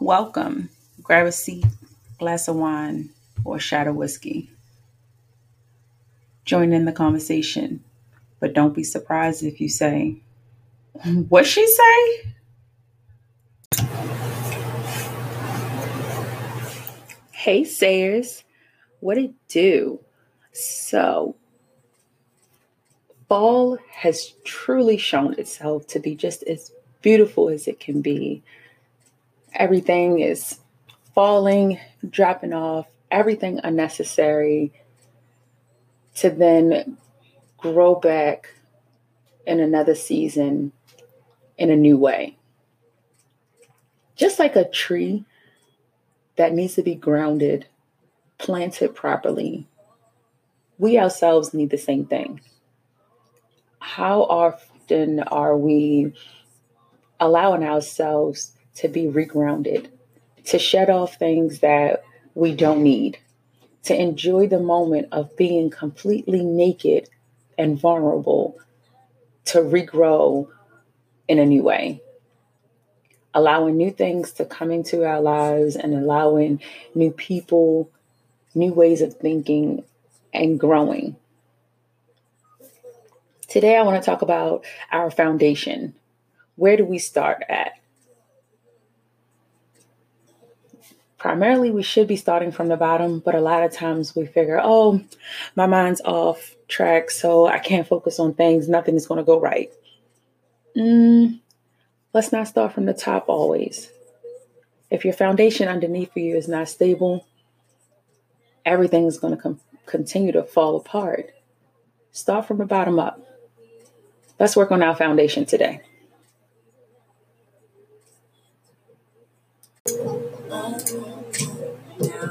Welcome. Grab a seat, glass of wine, or a shot of whiskey. Join in the conversation, but don't be surprised if you say, What she say? Hey sayers, what it do? So, fall has truly shown itself to be just as beautiful as it can be. Everything is falling, dropping off, everything unnecessary to then grow back in another season in a new way. Just like a tree that needs to be grounded, planted properly, we ourselves need the same thing. How often are we allowing ourselves to be regrounded, to shed off things that we don't need, to enjoy the moment of being completely naked and vulnerable, to regrow in a new way? Allowing new things to come into our lives and allowing new people, new ways of thinking, and growing. Today, I want to talk about our foundation. Where do we start at? Primarily, we should be starting from the bottom, but a lot of times we figure, oh, my mind's off track, so I can't focus on things, nothing is going to go right. Mm, Let's not start from the top always. If your foundation underneath you is not stable, everything is going to com- continue to fall apart. Start from the bottom up. Let's work on our foundation today. Now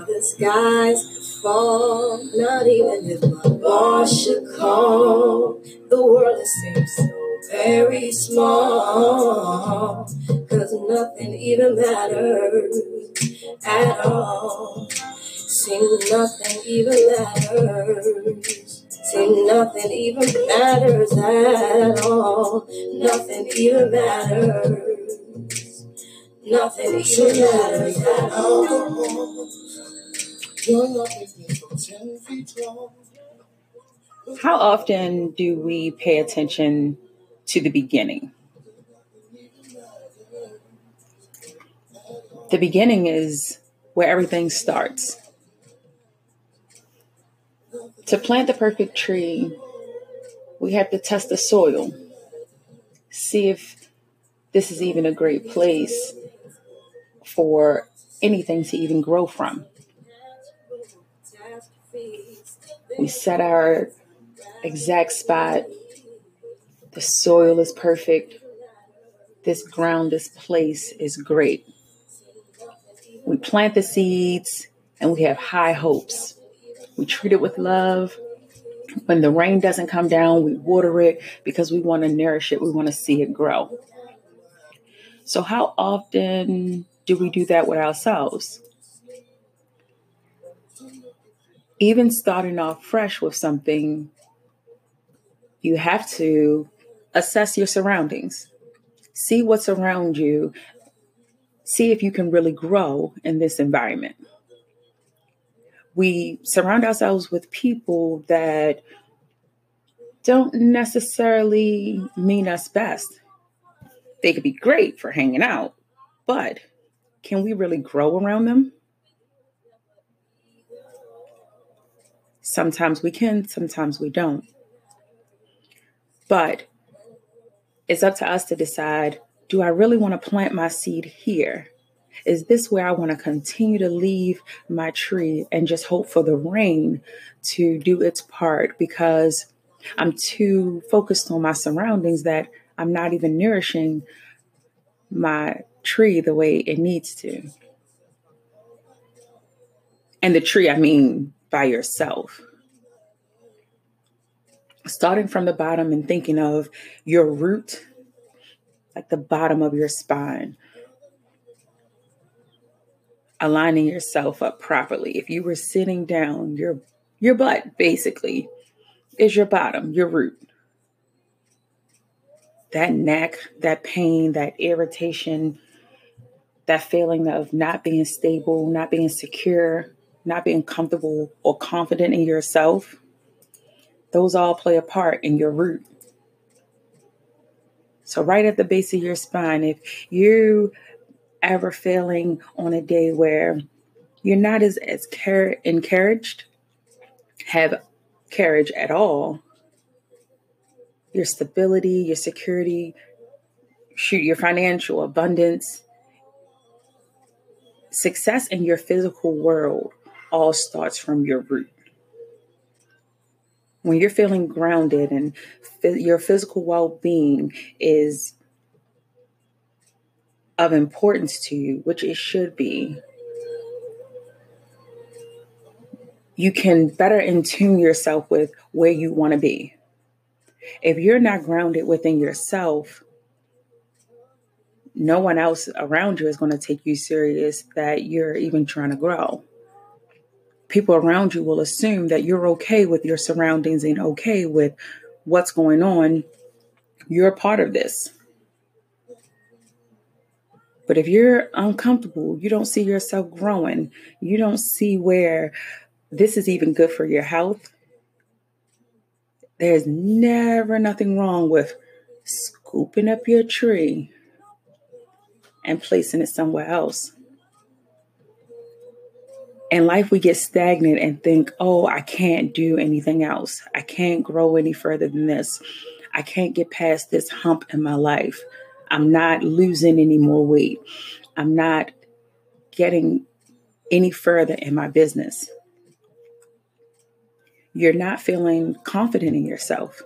the skies fall, not even if my boss should call. The world seems so very small, cause nothing even matters at all. Seems nothing even matters. Seems nothing even matters at all. Nothing even matters. Nothing even matters at all. You're nothing but ten feet tall. How often do we pay attention to the beginning. The beginning is where everything starts. To plant the perfect tree, we have to test the soil, see if this is even a great place for anything to even grow from. We set our exact spot the soil is perfect. This ground, this place is great. We plant the seeds and we have high hopes. We treat it with love. When the rain doesn't come down, we water it because we want to nourish it. We want to see it grow. So, how often do we do that with ourselves? Even starting off fresh with something, you have to assess your surroundings. See what's around you. See if you can really grow in this environment. We surround ourselves with people that don't necessarily mean us best. They could be great for hanging out, but can we really grow around them? Sometimes we can, sometimes we don't. But it's up to us to decide do I really want to plant my seed here? Is this where I want to continue to leave my tree and just hope for the rain to do its part because I'm too focused on my surroundings that I'm not even nourishing my tree the way it needs to? And the tree, I mean by yourself starting from the bottom and thinking of your root, like the bottom of your spine. aligning yourself up properly. If you were sitting down, your your butt basically is your bottom, your root. That neck, that pain, that irritation, that feeling of not being stable, not being secure, not being comfortable or confident in yourself, those all play a part in your root. So, right at the base of your spine, if you ever feeling on a day where you're not as, as encouraged, have carriage at all, your stability, your security, shoot, your financial abundance, success in your physical world all starts from your root. When you're feeling grounded and your physical well being is of importance to you, which it should be, you can better in tune yourself with where you want to be. If you're not grounded within yourself, no one else around you is going to take you serious that you're even trying to grow. People around you will assume that you're okay with your surroundings and okay with what's going on. You're a part of this. But if you're uncomfortable, you don't see yourself growing, you don't see where this is even good for your health, there's never nothing wrong with scooping up your tree and placing it somewhere else. In life, we get stagnant and think, oh, I can't do anything else. I can't grow any further than this. I can't get past this hump in my life. I'm not losing any more weight. I'm not getting any further in my business. You're not feeling confident in yourself.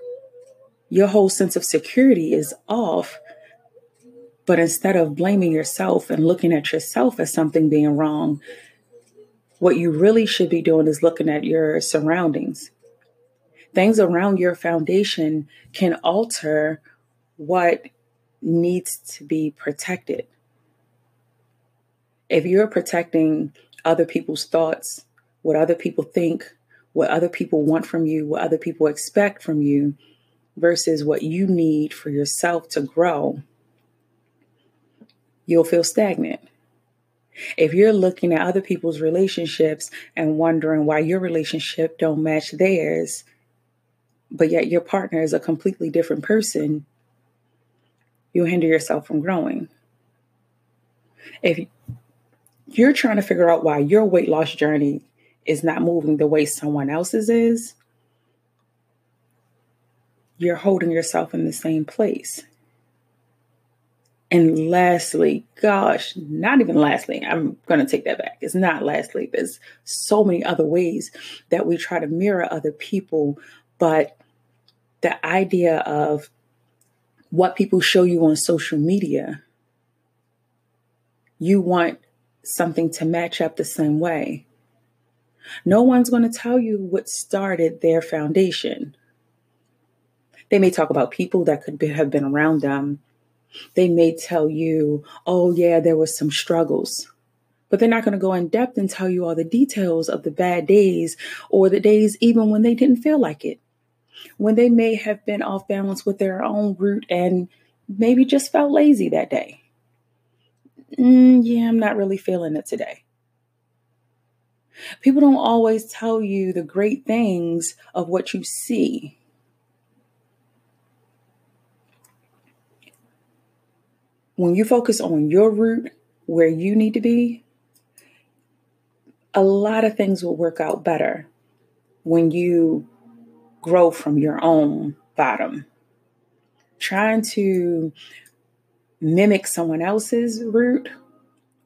Your whole sense of security is off. But instead of blaming yourself and looking at yourself as something being wrong, what you really should be doing is looking at your surroundings. Things around your foundation can alter what needs to be protected. If you're protecting other people's thoughts, what other people think, what other people want from you, what other people expect from you, versus what you need for yourself to grow, you'll feel stagnant. If you're looking at other people's relationships and wondering why your relationship don't match theirs, but yet your partner is a completely different person, you'll hinder yourself from growing. If you're trying to figure out why your weight loss journey is not moving the way someone else's is, you're holding yourself in the same place. And lastly, gosh, not even lastly, I'm going to take that back. It's not lastly. There's so many other ways that we try to mirror other people, but the idea of what people show you on social media, you want something to match up the same way. No one's going to tell you what started their foundation. They may talk about people that could be, have been around them. They may tell you, oh, yeah, there was some struggles. But they're not going to go in depth and tell you all the details of the bad days or the days even when they didn't feel like it when they may have been off balance with their own root and maybe just felt lazy that day. Mm, yeah, I'm not really feeling it today. People don't always tell you the great things of what you see. When you focus on your root, where you need to be, a lot of things will work out better when you grow from your own bottom. Trying to mimic someone else's root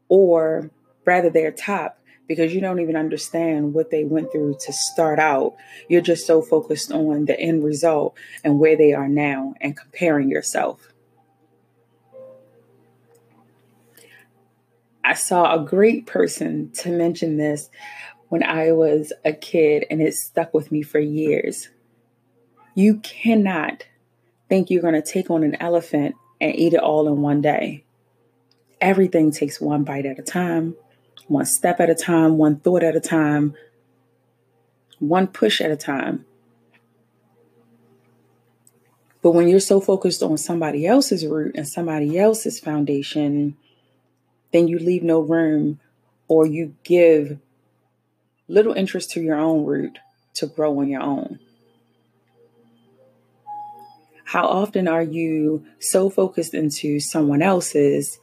or rather their top because you don't even understand what they went through to start out. You're just so focused on the end result and where they are now and comparing yourself. I saw a great person to mention this when I was a kid, and it stuck with me for years. You cannot think you're going to take on an elephant and eat it all in one day. Everything takes one bite at a time, one step at a time, one thought at a time, one push at a time. But when you're so focused on somebody else's root and somebody else's foundation, then you leave no room or you give little interest to your own root to grow on your own. How often are you so focused into someone else's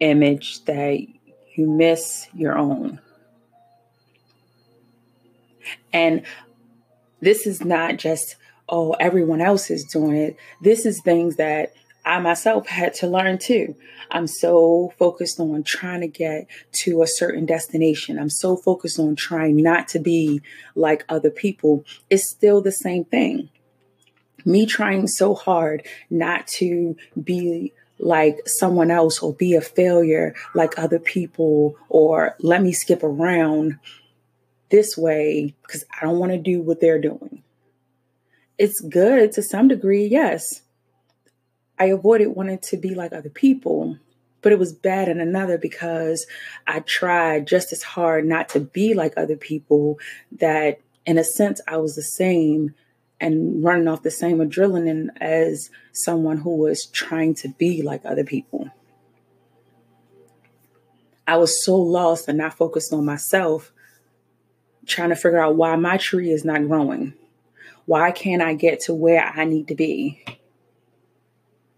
image that you miss your own? And this is not just, oh, everyone else is doing it. This is things that I myself had to learn too. I'm so focused on trying to get to a certain destination. I'm so focused on trying not to be like other people. It's still the same thing. Me trying so hard not to be like someone else or be a failure like other people or let me skip around this way because I don't want to do what they're doing. It's good to some degree, yes. I avoided wanting to be like other people, but it was bad in another because I tried just as hard not to be like other people that, in a sense, I was the same and running off the same adrenaline as someone who was trying to be like other people. I was so lost and not focused on myself trying to figure out why my tree is not growing. Why can't I get to where I need to be?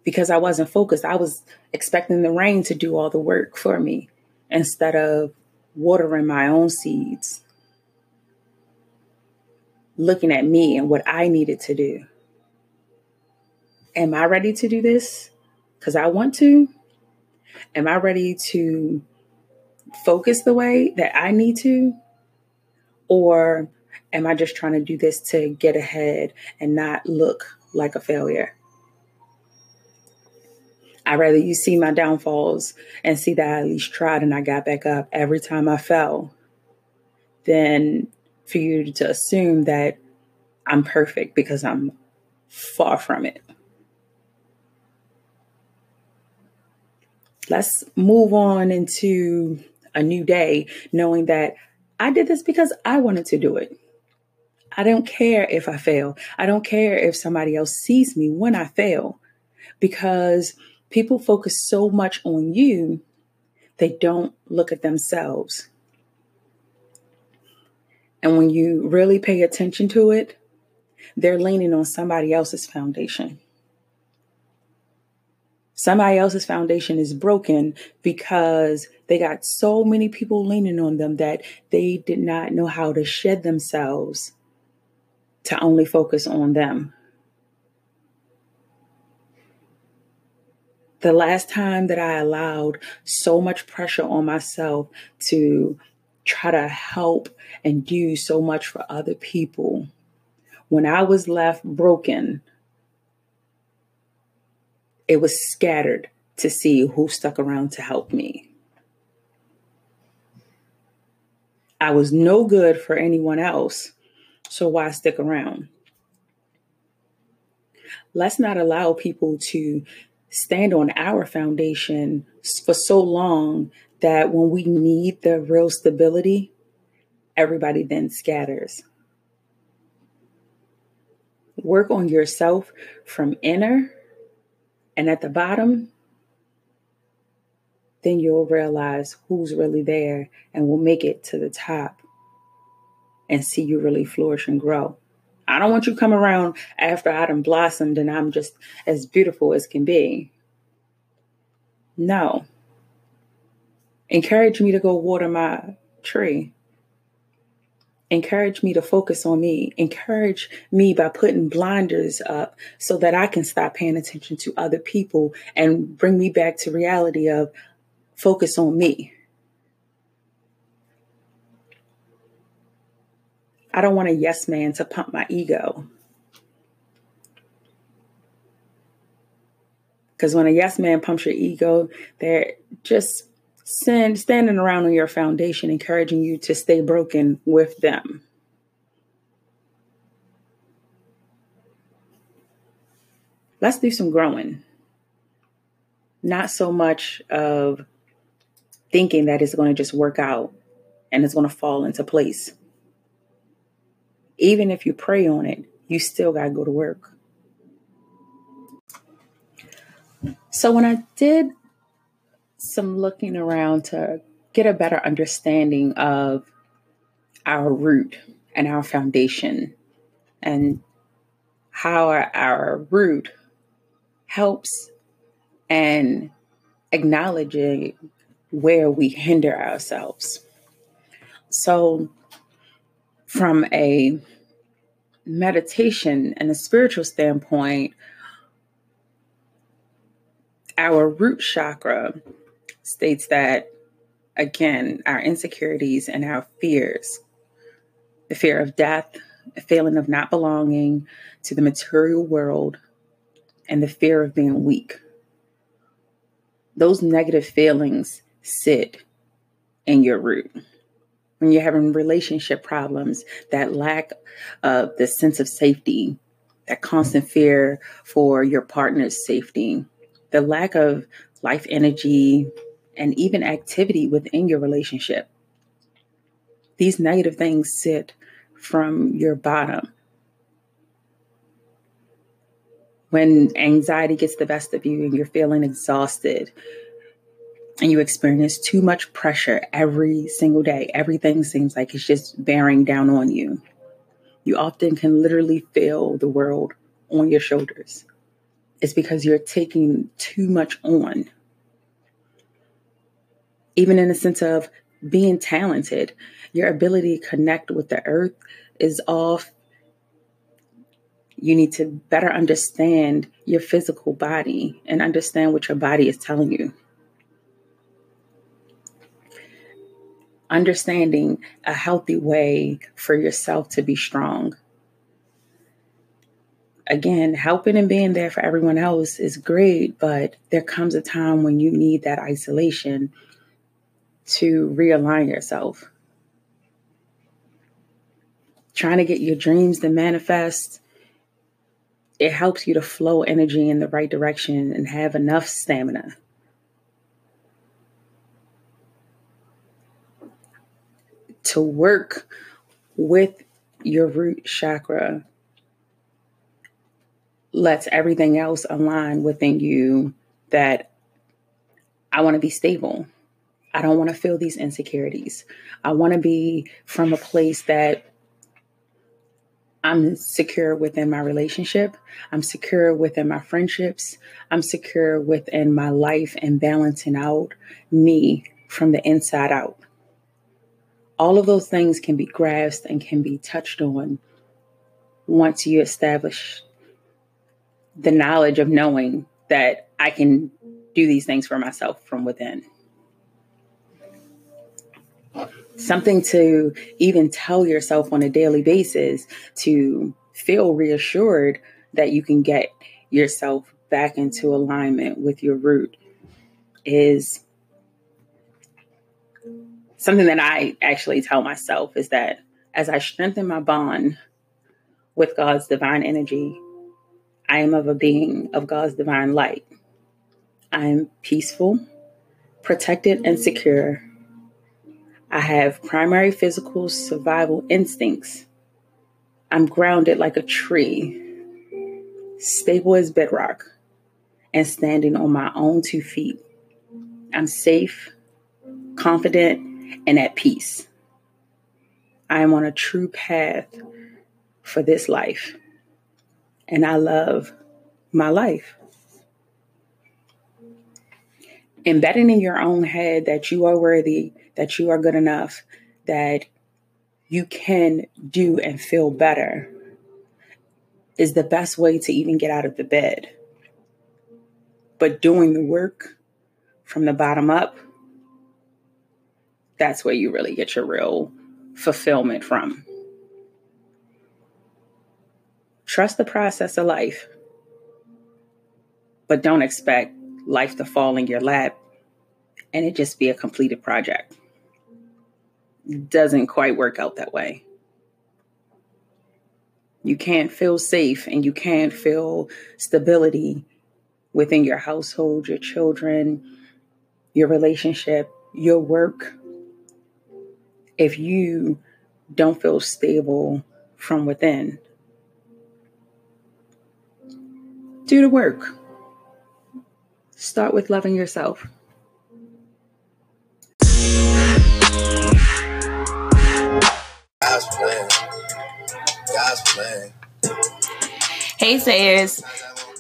Because I wasn't focused. I was expecting the rain to do all the work for me instead of watering my own seeds, looking at me and what I needed to do. Am I ready to do this? Because I want to. Am I ready to focus the way that I need to? Or am I just trying to do this to get ahead and not look like a failure? I'd rather you see my downfalls and see that I at least tried and I got back up every time I fell than for you to assume that I'm perfect because I'm far from it. Let's move on into a new day, knowing that I did this because I wanted to do it. I don't care if I fail. I don't care if somebody else sees me when I fail because people focus so much on you, they don't look at themselves. And when you really pay attention to it, they're leaning on somebody else's foundation. Somebody else's foundation is broken because they got so many people leaning on them that they did not know how to shed themselves to only focus on them. The last time that I allowed so much pressure on myself to try to help and do so much for other people, when I was left broken, it was scattered to see who stuck around to help me. I was no good for anyone else, so why stick around? Let's not allow people to stand on our foundation for so long that when we need the real stability, everybody then scatters. Work on yourself from inner and at the bottom, then you'll realize who's really there and will make it to the top and see you really flourish and grow. I don't want you come around after I done blossomed and I'm just as beautiful as can be. No. Encourage me to go water my tree encourage me to focus on me, encourage me by putting blinders up so that I can stop paying attention to other people and bring me back to reality of focus on me. I don't want a yes man to pump my ego. Because when a yes man pumps your ego, they're just send, standing around on your foundation, encouraging you to stay broken with them. Let's do some growing. Not so much of thinking that it's going to just work out and it's going to fall into place. Even if you pray on it, you still got to go to work. So when I did some looking around to get a better understanding of our root and our foundation and how our, our root helps and acknowledging where we hinder ourselves. So, from a meditation and a spiritual standpoint, our root chakra states that, again, our insecurities and our fears, the fear of death, a feeling of not belonging to the material world, and the fear of being weak. Those negative feelings sit in your root. When you're having relationship problems, that lack of the sense of safety, that constant fear for your partner's safety, the lack of life energy, and even activity within your relationship. These negative things sit from your bottom. When anxiety gets the best of you and you're feeling exhausted, and you experience too much pressure every single day, everything seems like it's just bearing down on you. You often can literally feel the world on your shoulders. It's because you're taking too much on. Even in the sense of being talented, your ability to connect with the earth is off. You need to better understand your physical body and understand what your body is telling you. Understanding a healthy way for yourself to be strong again, helping and being there for everyone else is great, but there comes a time when you need that isolation to realign yourself. Trying to get your dreams to manifest, it helps you to flow energy in the right direction and have enough stamina. To work with your root chakra lets everything else align within you that I want to be stable. I don't want to feel these insecurities. I want to be from a place that I'm secure within my relationship. I'm secure within my friendships. I'm secure within my life and balancing out me from the inside out. All of those things can be grasped and can be touched on once you establish the knowledge of knowing that I can do these things for myself from within. Something to even tell yourself on a daily basis to feel reassured that you can get yourself back into alignment with your root is something that I actually tell myself is that as I strengthen my bond with God's divine energy, I am of a being of God's divine light. I am peaceful, protected, and secure. I have primary physical survival instincts. I'm grounded like a tree, stable as bedrock, and standing on my own two feet. I'm safe, confident, and at peace. I am on a true path for this life and I love my life. Embedding in your own head that you are worthy, that you are good enough, that you can do and feel better is the best way to even get out of the bed. But doing the work from the bottom up, that's where you really get your real fulfillment from. Trust the process of life, but don't expect life to fall in your lap and it just be a completed project. doesn't quite work out that way. You can't feel safe and you can't feel stability within your household, your children, your relationship, your work if you don't feel stable from within. Do the work. Start with loving yourself. Hey, Sayers.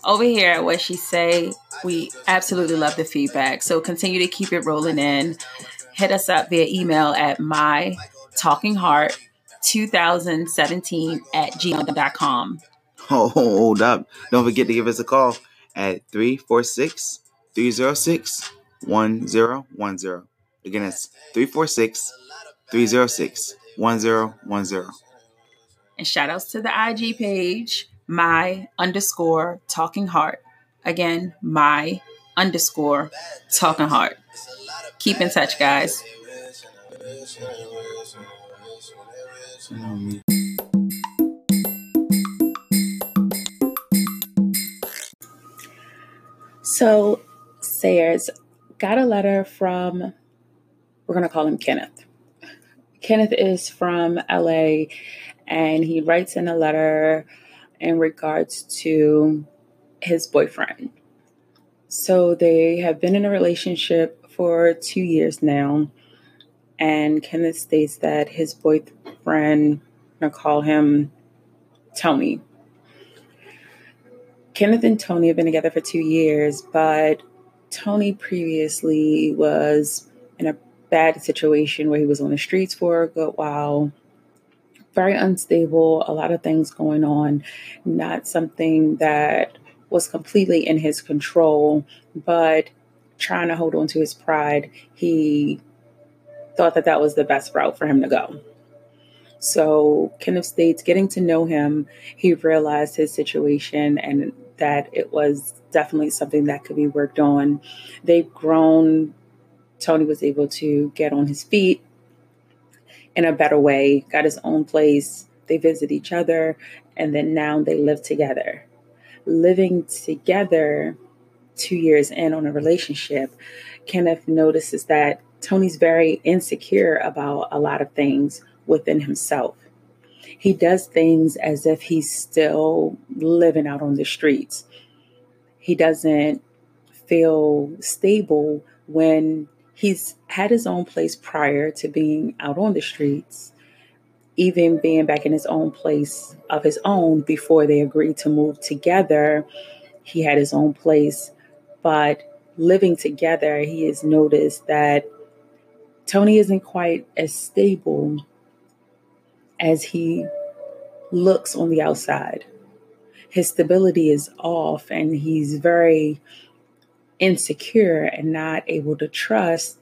Over here at What She Say, we absolutely love the feedback. So continue to keep it rolling in. Hit us up via email at my talking heart 2017 at gmail.com. Oh, hold up. Don't forget to give us a call at 346 306 1010. Again, it's 346 306 1010. And shout outs to the IG page, my underscore talking heart. Again, my underscore talking heart. Keep in touch, guys. So, Sayers got a letter from, we're going to call him Kenneth. Kenneth is from LA and he writes in a letter in regards to his boyfriend. So they have been in a relationship for two years now. And Kenneth states that his boyfriend, to call him Tony. Kenneth and Tony have been together for two years, but Tony previously was in a bad situation where he was on the streets for a good while very unstable, a lot of things going on, not something that was completely in his control, but trying to hold on to his pride, he thought that that was the best route for him to go. So, Kenneth states, getting to know him, he realized his situation and that it was definitely something that could be worked on. They've grown. Tony was able to get on his feet in a better way, got his own place. They visit each other, and then now they live together. Living together two years in on a relationship, Kenneth notices that Tony's very insecure about a lot of things within himself. He does things as if he's still living out on the streets. He doesn't feel stable when he's had his own place prior to being out on the streets, even being back in his own place of his own before they agreed to move together. He had his own place, but living together, he has noticed that Tony isn't quite as stable as he looks on the outside. His stability is off, and he's very insecure and not able to trust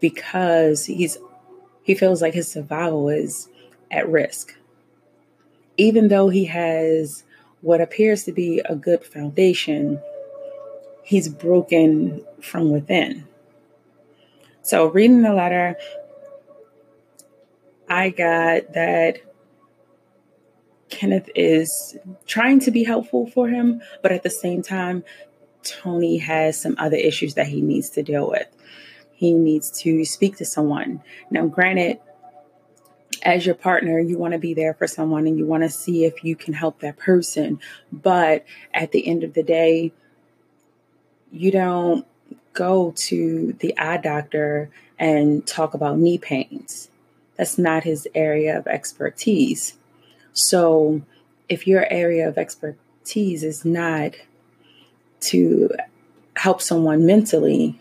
because he's he feels like his survival is at risk. Even though he has what appears to be a good foundation, he's broken from within. So, reading the letter, I got that Kenneth is trying to be helpful for him, but at the same time, Tony has some other issues that he needs to deal with. He needs to speak to someone. Now, granted, as your partner, you want to be there for someone and you want to see if you can help that person. But at the end of the day, you don't go to the eye doctor and talk about knee pains. That's not his area of expertise. So, if your area of expertise is not to help someone mentally,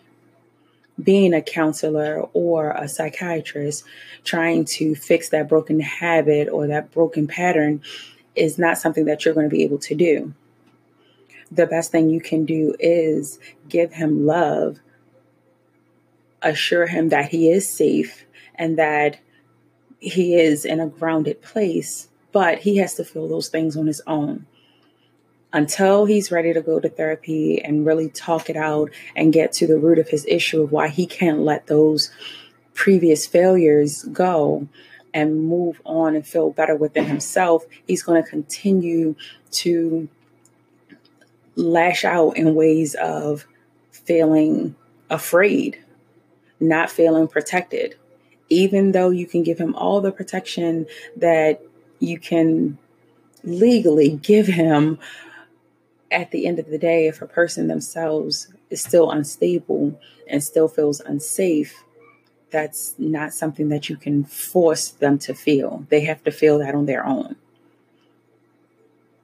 being a counselor or a psychiatrist, trying to fix that broken habit or that broken pattern is not something that you're going to be able to do. The best thing you can do is give him love, assure him that he is safe and that he is in a grounded place, but he has to feel those things on his own. Until he's ready to go to therapy and really talk it out and get to the root of his issue of why he can't let those previous failures go and move on and feel better within himself, he's going to continue to lash out in ways of feeling afraid not feeling protected, even though you can give him all the protection that you can legally give him. At the end of the day, if a person themselves is still unstable and still feels unsafe, that's not something that you can force them to feel. They have to feel that on their own.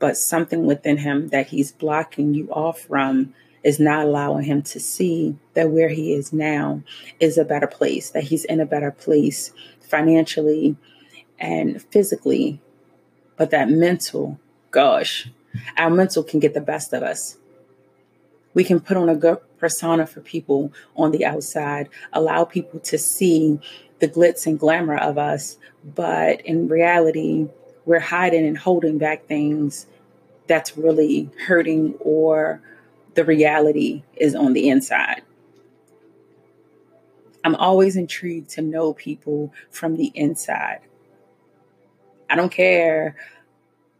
But something within him that he's blocking you off from is not allowing him to see that where he is now is a better place, that he's in a better place financially and physically. But that mental, gosh, our mental can get the best of us. We can put on a good persona for people on the outside, allow people to see the glitz and glamour of us, but in reality, we're hiding and holding back things that's really hurting or the reality is on the inside. I'm always intrigued to know people from the inside. I don't care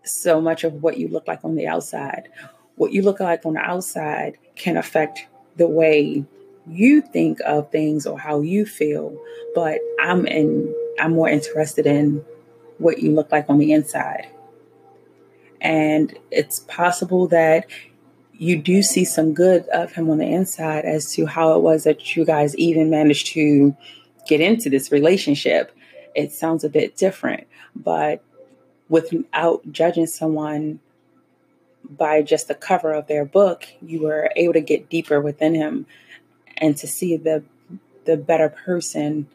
so much of what you look like on the outside. What you look like on the outside can affect the way you think of things or how you feel, but I'm in I'm more interested in what you look like on the inside. And it's possible that you do see some good of him on the inside as to how it was that you guys even managed to get into this relationship. It sounds a bit different, but without judging someone by just the cover of their book, you were able to get deeper within him and to see the the better person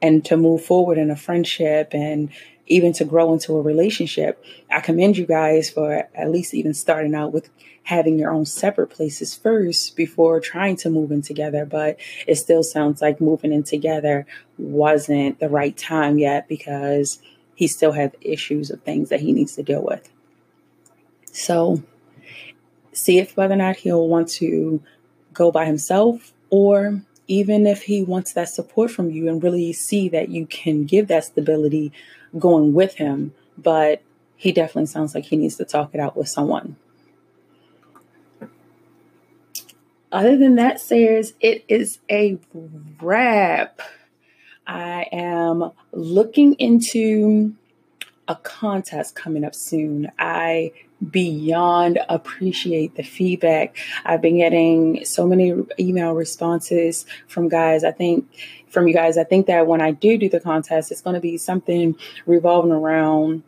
and to move forward in a friendship and even to grow into a relationship. I commend you guys for at least even starting out with having your own separate places first before trying to move in together. But it still sounds like moving in together wasn't the right time yet because he still has issues of things that he needs to deal with. So see if whether or not he'll want to go by himself or even if he wants that support from you and really see that you can give that stability going with him, but he definitely sounds like he needs to talk it out with someone. Other than that, Sayers, it is a wrap. I am looking into a contest coming up soon. I beyond appreciate the feedback. I've been getting so many email responses from guys. I think from you guys, I think that when I do do the contest, it's going to be something revolving around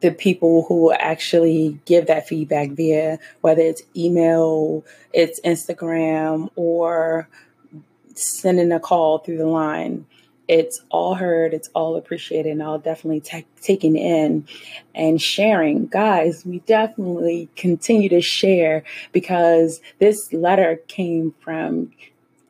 the people who actually give that feedback via whether it's email, it's Instagram, or sending a call through the line it's all heard, it's all appreciated, and I'll definitely take taking in and sharing. Guys, we definitely continue to share because this letter came from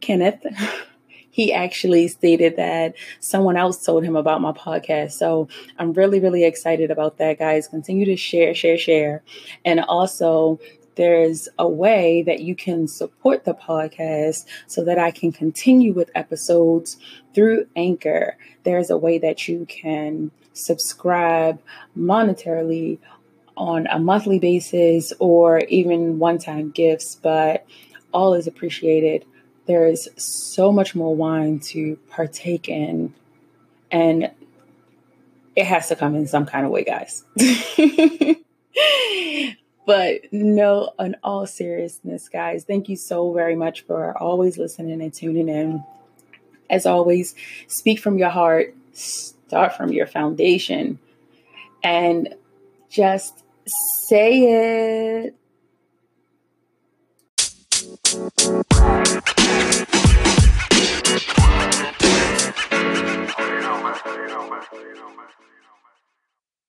Kenneth. he actually stated that someone else told him about my podcast. So I'm really, really excited about that, guys. Continue to share, share, share. And also, there's a way that you can support the podcast so that I can continue with episodes through Anchor. There's a way that you can subscribe monetarily on a monthly basis or even one time gifts, but all is appreciated. There is so much more wine to partake in, and it has to come in some kind of way, guys. But no, in all seriousness, guys, thank you so very much for always listening and tuning in. As always, speak from your heart, start from your foundation, and just say it.